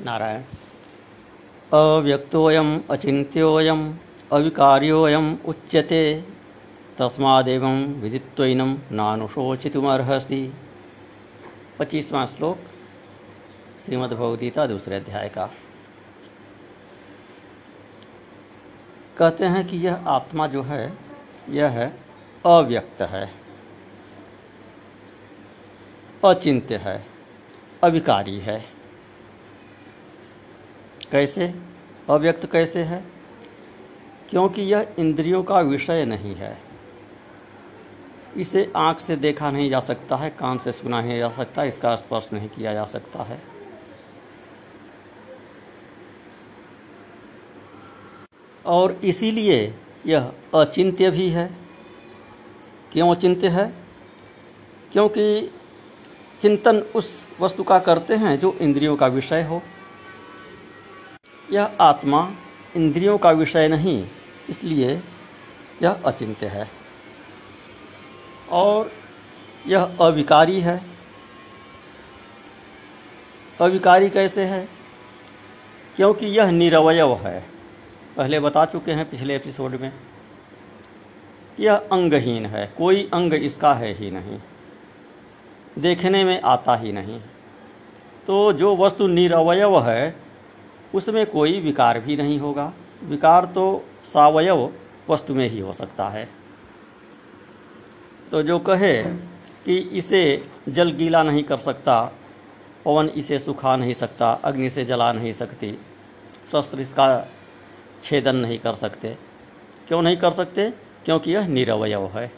नारायण। अव्यक्तोऽयम् अचिन्त्योऽयम् अविकार्योऽयम् उच्यते। तस्मादेवं विदित्वैनं नानुशोचितुमर्हसि। पच्चीसवां श्लोक श्रीमद् भगवदगीता दूसरे अध्याय का। कहते हैं कि यह आत्मा जो है, यह अव्यक्त है। अचिंत्य है, अविकारी है। कैसे? अव्यक्त कैसे है? क्योंकि यह इंद्रियों का विषय नहीं है। इसे आँख से देखा नहीं जा सकता है, कान से सुना नहीं जा सकता, इसका स्पर्श नहीं किया जा सकता है। और इसीलिए यह अचिंत्य भी है। क्यों अचिंत्य है? क्योंकि चिंतन उस वस्तु का करते हैं जो इंद्रियों का विषय हो। यह आत्मा इंद्रियों का विषय नहीं, इसलिए यह अचिंत्य है। और यह अविकारी है। अविकारी कैसे है? क्योंकि यह निरवयव है। पहले बता चुके हैं पिछले एपिसोड में यह अंगहीन है। कोई अंग इसका है ही नहीं। देखने में आता ही नहीं। तो जो वस्तु निरवयव है उसमें कोई विकार भी नहीं होगा। विकार तो सावयव वस्तु में ही हो सकता है। तो जो कहे कि इसे जल गीला नहीं कर सकता, पवन इसे सुखा नहीं सकता, अग्नि से जला नहीं सकती, शस्त्र इसका छेदन नहीं कर सकते। क्यों नहीं कर सकते? क्योंकि यह निरवयव है।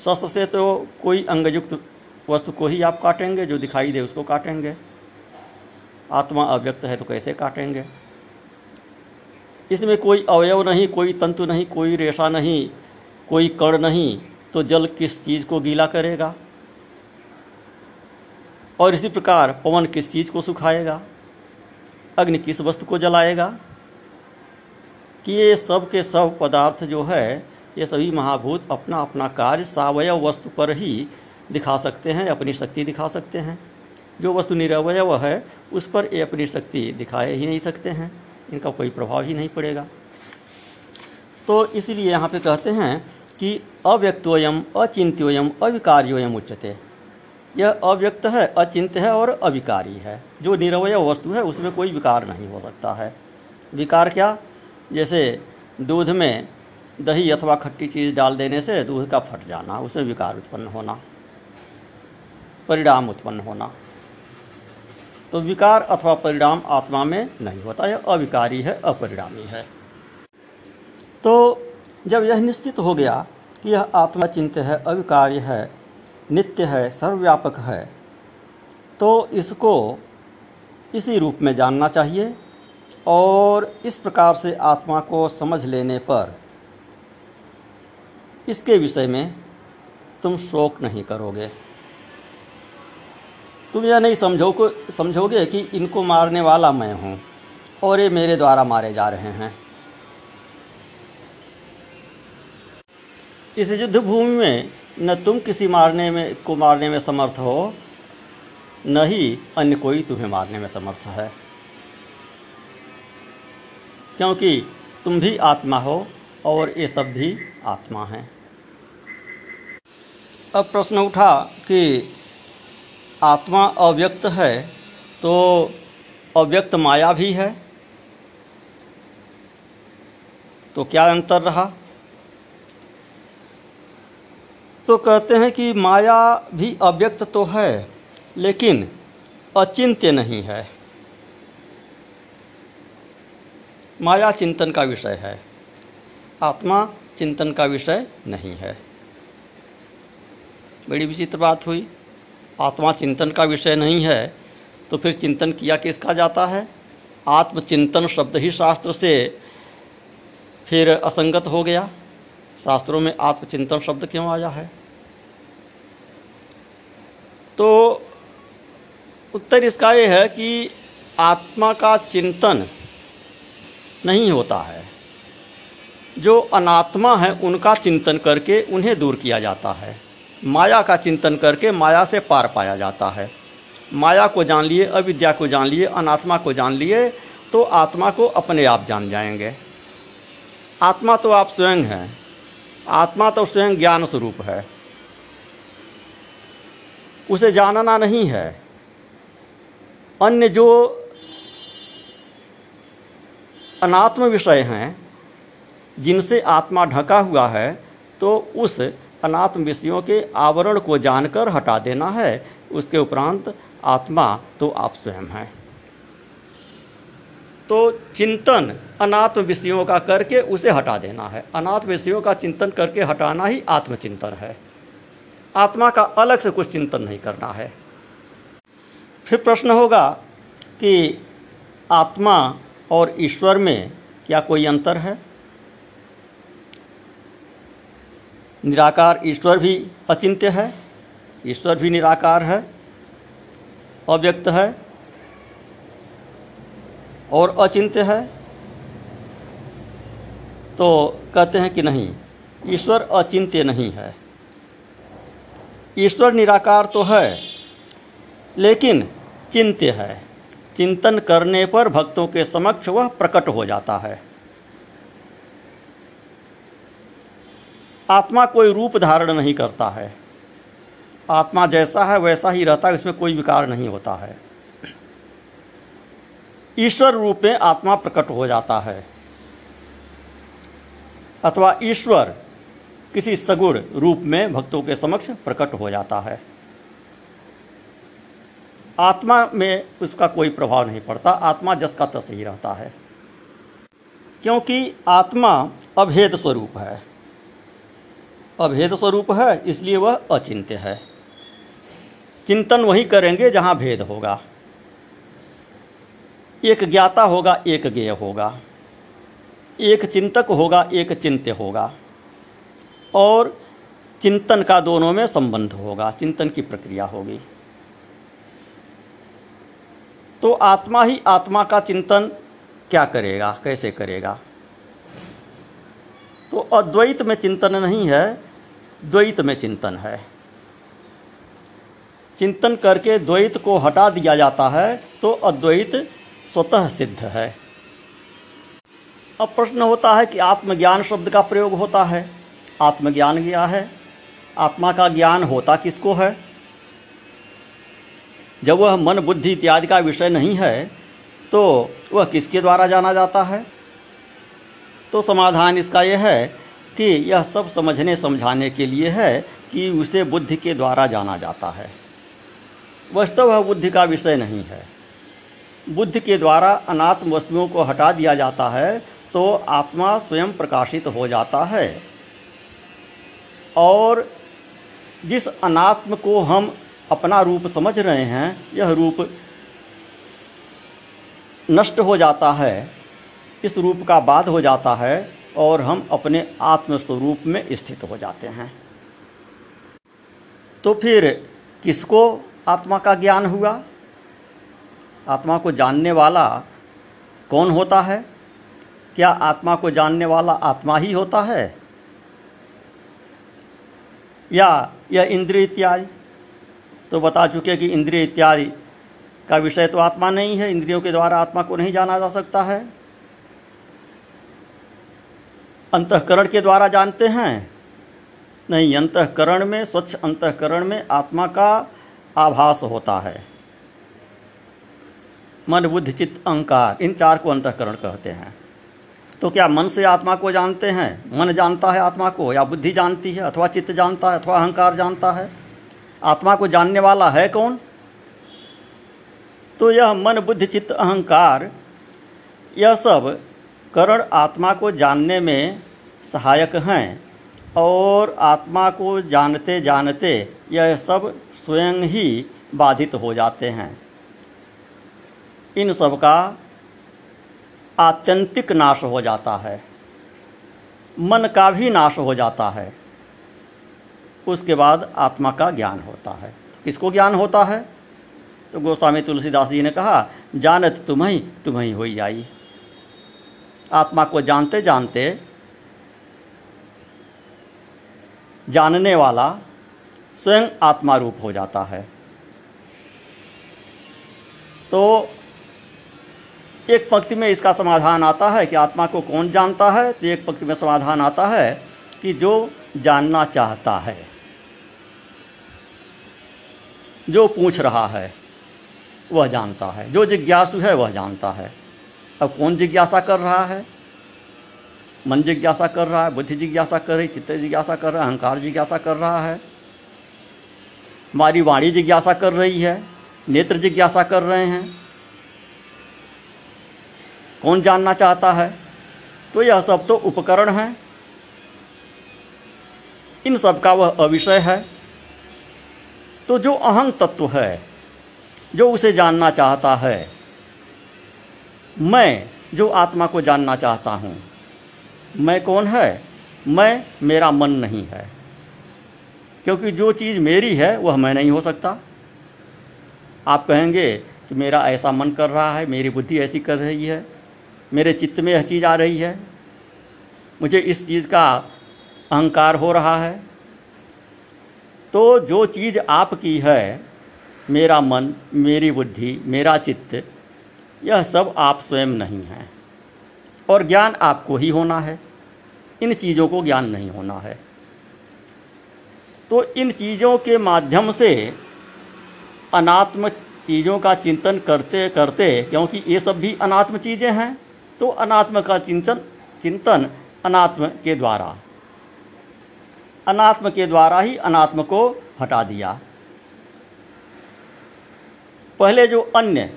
शस्त्र से तो कोई अंगयुक्त वस्तु को ही आप काटेंगे, जो दिखाई दे उसको काटेंगे। आत्मा अव्यक्त है तो कैसे काटेंगे? इसमें कोई अवयव नहीं, कोई तंतु नहीं, कोई रेशा नहीं, कोई कण नहीं तो जल किस चीज़ को गीला करेगा? और इसी प्रकार पवन किस चीज़ को सुखाएगा? अग्नि किस वस्तु को जलाएगा? कि ये सब के सब पदार्थ जो है, ये सभी महाभूत अपना अपना कार्य सावयव वस्तु पर ही दिखा सकते हैं, अपनी शक्ति दिखा सकते हैं। जो वस्तु निरवयव है, उस पर ये अपनी शक्ति दिखाए ही नहीं सकते हैं। इनका कोई प्रभाव ही नहीं पड़ेगा। तो इसलिए यहाँ पे कहते हैं कि अव्यक्तोयम, अचिंत्योयम, अविकार्योयम उच्चते यह अव्यक्त है, अचिंत्य है और अविकारी है। जो निरवय वस्तु है, उसमें कोई विकार नहीं हो सकता है। विकार क्या? जैसे दूध में दही अथवा खट्टी चीज़ डाल देने से दूध का फट जाना, उसमें विकार उत्पन्न होना, परिणाम उत्पन्न होना। तो विकार अथवा परिणाम आत्मा में नहीं होता, यह अविकारी है, अपरिणामी है। तो जब यह निश्चित हो गया कि यह आत्मा चिंत्य है अविकार्य है, नित्य है, सर्वव्यापक है तो इसको इसी रूप में जानना चाहिए और इस प्रकार से आत्मा को समझ लेने पर इसके विषय में तुम शोक नहीं करोगे। तुम यह नहीं समझो को समझोगे कि इनको मारने वाला मैं हूँ, और ये मेरे द्वारा मारे जा रहे हैं। इस युद्ध भूमि में न तुम किसी मारने में, को मारने में समर्थ हो, न ही अन्य कोई तुम्हें मारने में समर्थ है। क्योंकि तुम भी आत्मा हो, और ये सब भी आत्मा हैं। अब प्रश्न उठा कि आत्मा अव्यक्त है तो अव्यक्त माया भी है। तो क्या अंतर रहा? तो कहते हैं कि माया भी अव्यक्त तो है, लेकिन अचिंत्य नहीं है। माया चिंतन का विषय है, आत्मा चिंतन का विषय नहीं है। बड़ी विचित्र बात हुई। आत्मा चिंतन का विषय नहीं है तो फिर चिंतन किया किसका जाता है? आत्मचिंतन शब्द ही शास्त्र से फिर असंगत हो गया। शास्त्रों में आत्मचिंतन शब्द क्यों आया है? तो उत्तर इसका यह है कि आत्मा का चिंतन नहीं होता है। जो अनात्मा है, उनका चिंतन करके उन्हें दूर किया जाता है। माया का चिंतन करके माया से पार पाया जाता है। माया को जान लिए, अविद्या को जान लिए, अनात्मा को जान लिए तो आत्मा को अपने आप जान जाएँगे। आत्मा तो आप स्वयं हैं। आत्मा तो स्वयं ज्ञान स्वरूप है। उसे जानना नहीं है। अन्य जो अनात्म विषय हैं, जिनसे आत्मा ढका हुआ है तो उस अनात्म विषयों के आवरण को जानकर हटा देना है। उसके उपरांत आत्मा तो आप स्वयं हैं। तो चिंतन अनात्म विषयों का करके उसे हटा देना है। अनात्म विषयों का चिंतन करके हटाना ही आत्मचिंतन है। आत्मा का अलग से कुछ चिंतन नहीं करना है। फिर प्रश्न होगा कि आत्मा और ईश्वर में क्या कोई अंतर है? निराकार ईश्वर भी अचिंत्य है, ईश्वर भी निराकार है, अव्यक्त है और अचिंत्य है। तो कहते हैं कि नहीं, ईश्वर अचिंत्य नहीं है। ईश्वर निराकार तो है, लेकिन चिंत्य है। चिंतन करने पर भक्तों के समक्ष वह प्रकट हो जाता है। आत्मा कोई रूप धारण नहीं करता है। आत्मा जैसा है, वैसा ही रहता है, इसमें कोई विकार नहीं होता है। ईश्वर रूप में आत्मा प्रकट हो जाता है। अथवा ईश्वर किसी सगुण रूप में भक्तों के समक्ष प्रकट हो जाता है। आत्मा में उसका कोई प्रभाव नहीं पड़ता, आत्मा जस का तस ही रहता है। क्योंकि आत्मा अभेद स्वरूप है। अभेद स्वरूप है, इसलिए वह अचिंत्य है। चिंतन वही करेंगे जहाँ भेद होगा। एक ज्ञाता होगा, एक ज्ञेय होगा। एक चिंतक होगा, एक चिंत्य होगा। और चिंतन का दोनों में संबंध होगा, चिंतन की प्रक्रिया होगी। तो आत्मा ही आत्मा का चिंतन क्या करेगा, कैसे करेगा? तो अद्वैत में चिंतन नहीं है द्वैत में चिंतन है। चिंतन करके द्वैत को हटा दिया जाता है तो अद्वैत स्वतः सिद्ध है। अब प्रश्न होता है कि आत्मज्ञान शब्द का प्रयोग होता है। आत्मज्ञान क्या है? आत्मा का ज्ञान होता किसको है? जब वह मन, बुद्धि इत्यादि का विषय नहीं है तो वह किसके द्वारा जाना जाता है? तो समाधान इसका यह है कि यह सब समझने समझाने के लिए है कि उसे बुद्धि के द्वारा जाना जाता है। वास्तव वह बुद्धि का विषय नहीं है। बुद्धि के द्वारा अनात्म वस्तुओं को हटा दिया जाता है तो आत्मा स्वयं प्रकाशित हो जाता है। और जिस अनात्म को हम अपना रूप समझ रहे हैं, यह रूप नष्ट हो जाता है, इस रूप का बाद हो जाता है और हम अपने आत्मस्वरूप में स्थित हो जाते हैं। तो फिर किसको आत्मा का ज्ञान हुआ? आत्मा को जानने वाला कौन होता है? क्या आत्मा को जानने वाला आत्मा ही होता है? या यह इंद्रिय इत्यादि? तो बता चुके कि इंद्रिय इत्यादि का विषय तो आत्मा नहीं है, इंद्रियों के द्वारा आत्मा को नहीं जाना जा सकता है। अंतकरण के द्वारा जानते हैं। नहीं, अंतकरण में, स्वच्छ अंतकरण में आत्मा का आभास होता है। मन, बुद्धि, चित्त, अहंकार, इन चार को अंतकरण कहते हैं। तो क्या मन से आत्मा को जानते हैं? मन जानता है आत्मा को, या बुद्धि जानती है, अथवा चित्त जानता है, अथवा अहंकार जानता है? आत्मा को जानने वाला है कौन? तो यह मन, बुद्धि, चित्त, अहंकार, यह सब करण आत्मा को जानने में सहायक हैं और आत्मा को जानते जानते यह सब स्वयं ही बाधित हो जाते हैं। इन सब का आत्यंतिक नाश हो जाता है। मन का भी नाश हो जाता है। उसके बाद आत्मा का ज्ञान होता है। किसको ज्ञान होता है? तो गोस्वामी तुलसीदास जी ने कहा, जानत तुम्हें तुम्हें हो जाई। आत्मा को जानते जानते जानने वाला स्वयं आत्मा रूप हो जाता है। तो एक पंक्ति में इसका समाधान आता है कि आत्मा को कौन जानता है? तो एक पंक्ति में समाधान आता है कि जो जानना चाहता है, जो पूछ रहा है, वह जानता है। जो जिज्ञासु है, वह जानता है। अब कौन जिज्ञासा कर रहा है? मन जिज्ञासा कर रहा है, बुद्धि जिज्ञासा कर रही, चित्त जिज्ञासा कर रहा है, अहंकार जिज्ञासा कर रहा है। हमारी वाणी जिज्ञासा कर रही है, नेत्र जिज्ञासा कर रहे हैं। कौन जानना चाहता है? तो यह सब तो उपकरण हैं। इन सब का वह अविषय है। तो जो अहम तत्व है, जो उसे जानना चाहता है मैं जो आत्मा को जानना चाहता हूँ, मैं कौन है? मैं, मेरा मन नहीं है। क्योंकि जो चीज़ मेरी है, वह मैं नहीं हो सकता। आप कहेंगे कि मेरा ऐसा मन कर रहा है, मेरी बुद्धि ऐसी कर रही है, मेरे चित्त में यह चीज़ आ रही है। मुझे इस चीज़ का अहंकार हो रहा है। तो जो चीज़ आपकी है, मेरा मन, मेरी बुद्धि, मेरा चित्त यह सब आप स्वयं नहीं हैं। और ज्ञान आपको ही होना है। इन चीज़ों को ज्ञान नहीं होना है। तो इन चीज़ों के माध्यम से अनात्म चीज़ों का चिंतन करते करते, क्योंकि ये सब भी अनात्म चीज़ें हैं तो अनात्म का चिंतन चिंतन अनात्म के द्वारा। अनात्म के द्वारा ही अनात्म को हटा दिया। पहले जो अन्य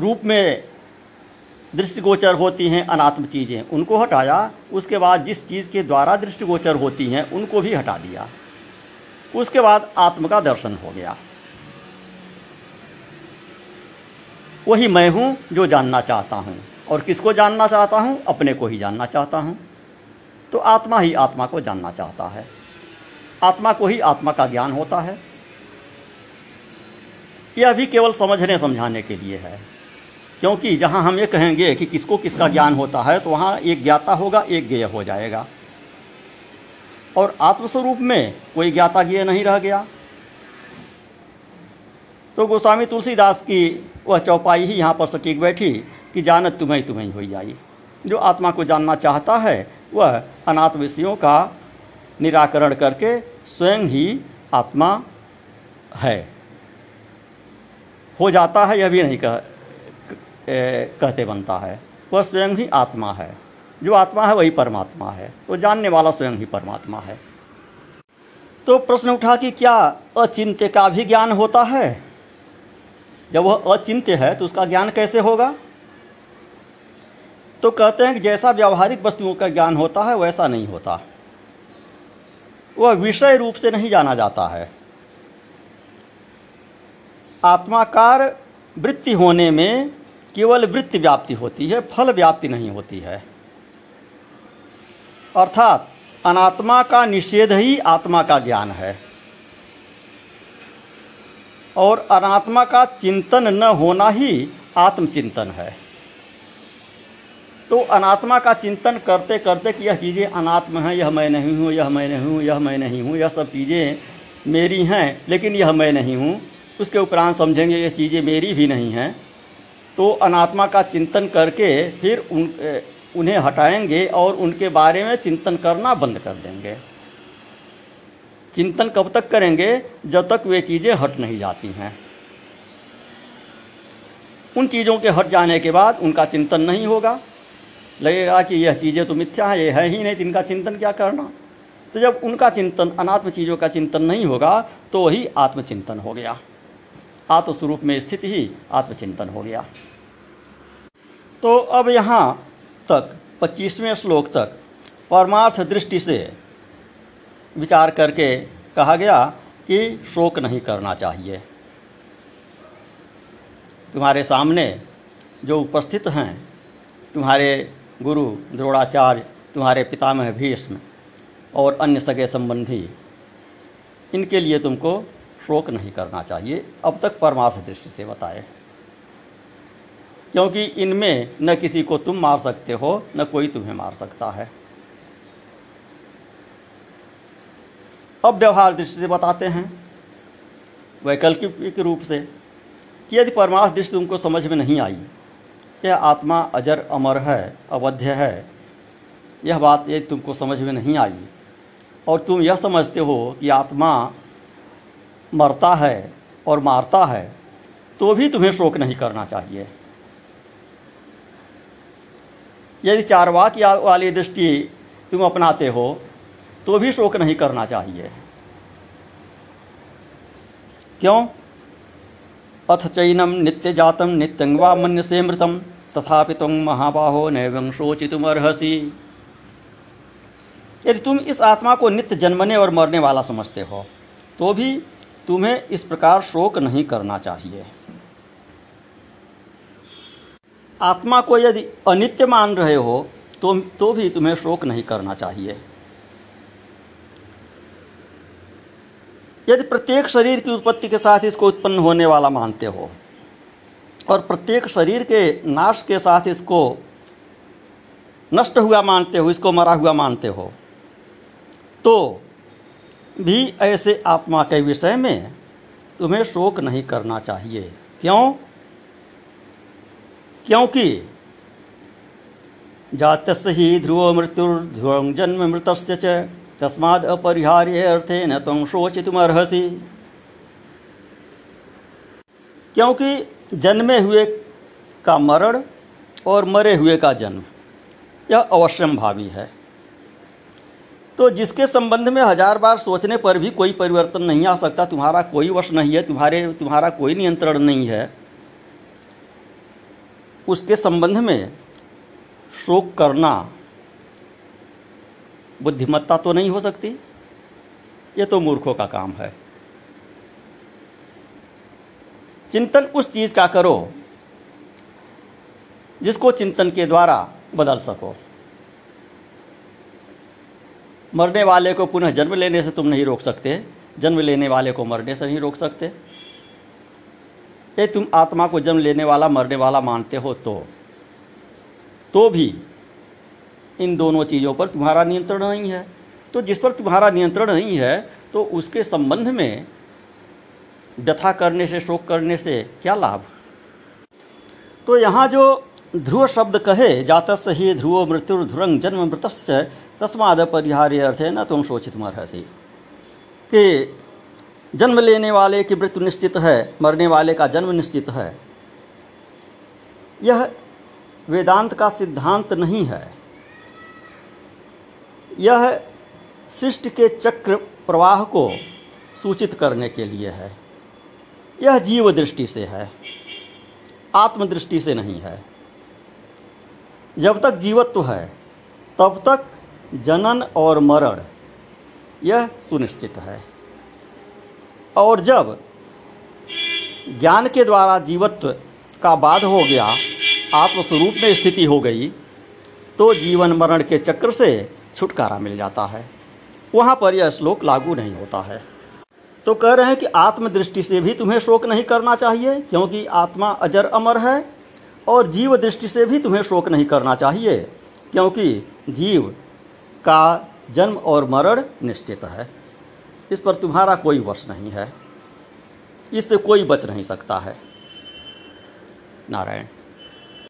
रूप में दृष्टिगोचर होती हैं अनात्म चीज़ें। उनको हटाया, उसके बाद जिस चीज़ के द्वारा दृष्टिगोचर होती हैं, उनको भी हटा दिया। उसके बाद आत्म का दर्शन हो गया। वही मैं हूँ जो जानना चाहता हूँ। और किसको जानना चाहता हूँ? अपने को ही जानना चाहता हूँ। तो आत्मा ही आत्मा को जानना चाहता है। आत्मा को ही आत्मा का ज्ञान होता है। यह भी केवल समझने समझाने के लिए है। क्योंकि जहाँ हम ये कहेंगे कि किसको किसका ज्ञान होता है तो वहाँ एक ज्ञाता होगा, एक ज्ञेय हो जाएगा। और आत्मस्वरूप में कोई ज्ञाता ज्ञेय नहीं रह गया। तो गोस्वामी तुलसीदास की वह चौपाई ही यहाँ पर सटीक बैठी कि जानत तुम्हें तुम्हें हो जाई। जो आत्मा को जानना चाहता है, वह अनाथ विषयों का निराकरण करके स्वयं ही आत्मा है। हो जाता है, यह भी नहीं कह कहते बनता है, वह स्वयं ही आत्मा है। जो आत्मा है, वही परमात्मा है। तो जानने वाला स्वयं ही परमात्मा है। तो प्रश्न उठा कि क्या अचिंत्य का भी ज्ञान होता है? जब वह अचिंत्य है तो उसका ज्ञान कैसे होगा? तो कहते हैं कि जैसा व्यावहारिक वस्तुओं का ज्ञान होता है, वैसा नहीं होता। वह विषय रूप से नहीं जाना जाता है। आत्माकार वृत्ति होने में केवल वृत्ति व्याप्ति होती है, फल व्याप्ति नहीं होती है। अर्थात, अनात्मा का निषेध ही आत्मा का ज्ञान है। और अनात्मा का चिंतन न होना ही आत्मचिंतन है। तो अनात्मा का चिंतन करते करते कि यह चीज़ें अनात्म हैं, यह मैं नहीं हूँ, यह मैं नहीं हूँ, यह मैं नहीं हूँ, यह सब चीज़ें मेरी हैं, लेकिन यह मैं नहीं हूँ। उसके उपरांत समझेंगे, यह चीज़ें मेरी भी नहीं हैं। तो अनात्मा का चिंतन करके फिर उन उन्हें हटाएँगे और उनके बारे में चिंतन करना बंद कर देंगे। चिंतन कब तक करेंगे? जब तक वे चीज़ें हट नहीं जाती हैं। उन चीज़ों के हट जाने के बाद उनका चिंतन नहीं होगा। लगेगा कि यह चीज़ें तो मिथ्या हैं, ये है ही नहीं तो इनका चिंतन क्या करना? तो जब उनका चिंतन, अनात्म चीज़ों का चिंतन नहीं होगा तो वही आत्मचिंतन हो गया। आत्मस्वरूप में स्थित ही आत्मचिंतन हो गया। तो अब यहाँ तक, पच्चीसवें श्लोक तक, परमार्थ दृष्टि से विचार करके कहा गया कि शोक नहीं करना चाहिए। तुम्हारे सामने जो उपस्थित हैं, तुम्हारे गुरु द्रोणाचार्य, तुम्हारे पितामह भीष्म और अन्य सगे संबंधी, इनके लिए तुमको शोक नहीं करना चाहिए। अब तक परमार्थ दृष्टि से बताए। क्योंकि इनमें न किसी को तुम मार सकते हो, न कोई तुम्हें मार सकता है। अब व्यवहार दृष्टि से बताते हैं, वैकल्पिक रूप से, कि यदि परमार्थ दृष्टि तुमको समझ में नहीं आई, यह आत्मा अजर अमर है, अवध्य है, यह बात यदि तुमको समझ में नहीं आई, और तुम यह समझते हो कि आत्मा मरता है और मारता है तो भी तुम्हें शोक नहीं करना चाहिए। यदि चारवाक वाली दृष्टि तुम अपनाते हो तो भी शोक नहीं करना चाहिए। क्यों? अथ चैनम नित्य जातम नित्यंगवा मन्य से मृतम, तथापि तुम महाबाहो नैवं अर्हसी यदि तुम इस आत्मा को नित्य जन्मने और मरने वाला समझते हो तो भी तुम्हें इस प्रकार शोक नहीं करना चाहिए। आत्मा को यदि अनित्य मान रहे हो तो तो भी तुम्हें शोक नहीं करना चाहिए। यदि प्रत्येक शरीर की उत्पत्ति के साथ इसको उत्पन्न होने वाला मानते हो, और प्रत्येक शरीर के नाश के साथ इसको नष्ट हुआ मानते हो, इसको मरा हुआ मानते हो तो भी ऐसे आत्मा के विषय में तुम्हें शोक नहीं करना चाहिए। क्यों? क्योंकि जात ही ध्रुव मृत्युर्ध्रुव जन्म मृत तस्माद अपरिहार्य अर्थे न तुम शोचितुमर्हसी। क्योंकि जन्मे हुए का मरण और मरे हुए का जन्म, यह अवश्यम भावी है। तो जिसके संबंध में हज़ार बार सोचने पर भी कोई परिवर्तन नहीं आ सकता, तुम्हारा कोई वश नहीं है, तुम्हारे, तुम्हारा कोई नियंत्रण नहीं है। उसके संबंध में शोक करना बुद्धिमत्ता तो नहीं हो सकती, ये तो मूर्खों का काम है। चिंतन उस चीज़ का करो जिसको चिंतन के द्वारा बदल सको। मरने वाले को पुनः जन्म लेने से तुम नहीं रोक सकते। जन्म लेने वाले को मरने से नहीं रोक सकते। ये तुम आत्मा को जन्म लेने वाला, मरने वाला मानते हो तो। तो भी इन दोनों चीज़ों पर तुम्हारा नियंत्रण नहीं है। तो जिस पर तुम्हारा नियंत्रण नहीं है तो उसके संबंध में व्यथा करने से, शोक करने से क्या लाभ? तो यहाँ जो ध्रुव शब्द कहे जातस ही ध्रुव मृत्यु ध्रुवंग जन्म मृत तस्माद परिहार्य अर्थ है न तुम शोचित मरहसी कि जन्म लेने वाले की मृत्यु निश्चित है मरने वाले का जन्म निश्चित है। यह वेदांत का सिद्धांत नहीं है। यह सृष्टि के चक्र प्रवाह को सूचित करने के लिए है। यह जीव दृष्टि से है, आत्मदृष्टि से नहीं है। जब तक जीवत्व है, तब तक जनन और मरण, यह सुनिश्चित है। और जब ज्ञान के द्वारा जीवत्व का बाध हो गया, आत्मस्वरूप में स्थिति हो गई तो जीवन मरण के चक्र से छुटकारा मिल जाता है। वहाँ पर यह श्लोक लागू नहीं होता है। तो कह रहे हैं कि आत्मदृष्टि से भी तुम्हें शोक नहीं करना चाहिए, क्योंकि आत्मा अजर अमर है, और जीव दृष्टि से भी तुम्हें शोक नहीं करना चाहिए, क्योंकि जीव का जन्म और मरण निश्चित है। इस पर तुम्हारा कोई वश नहीं है। इससे कोई बच नहीं सकता है। नारायण।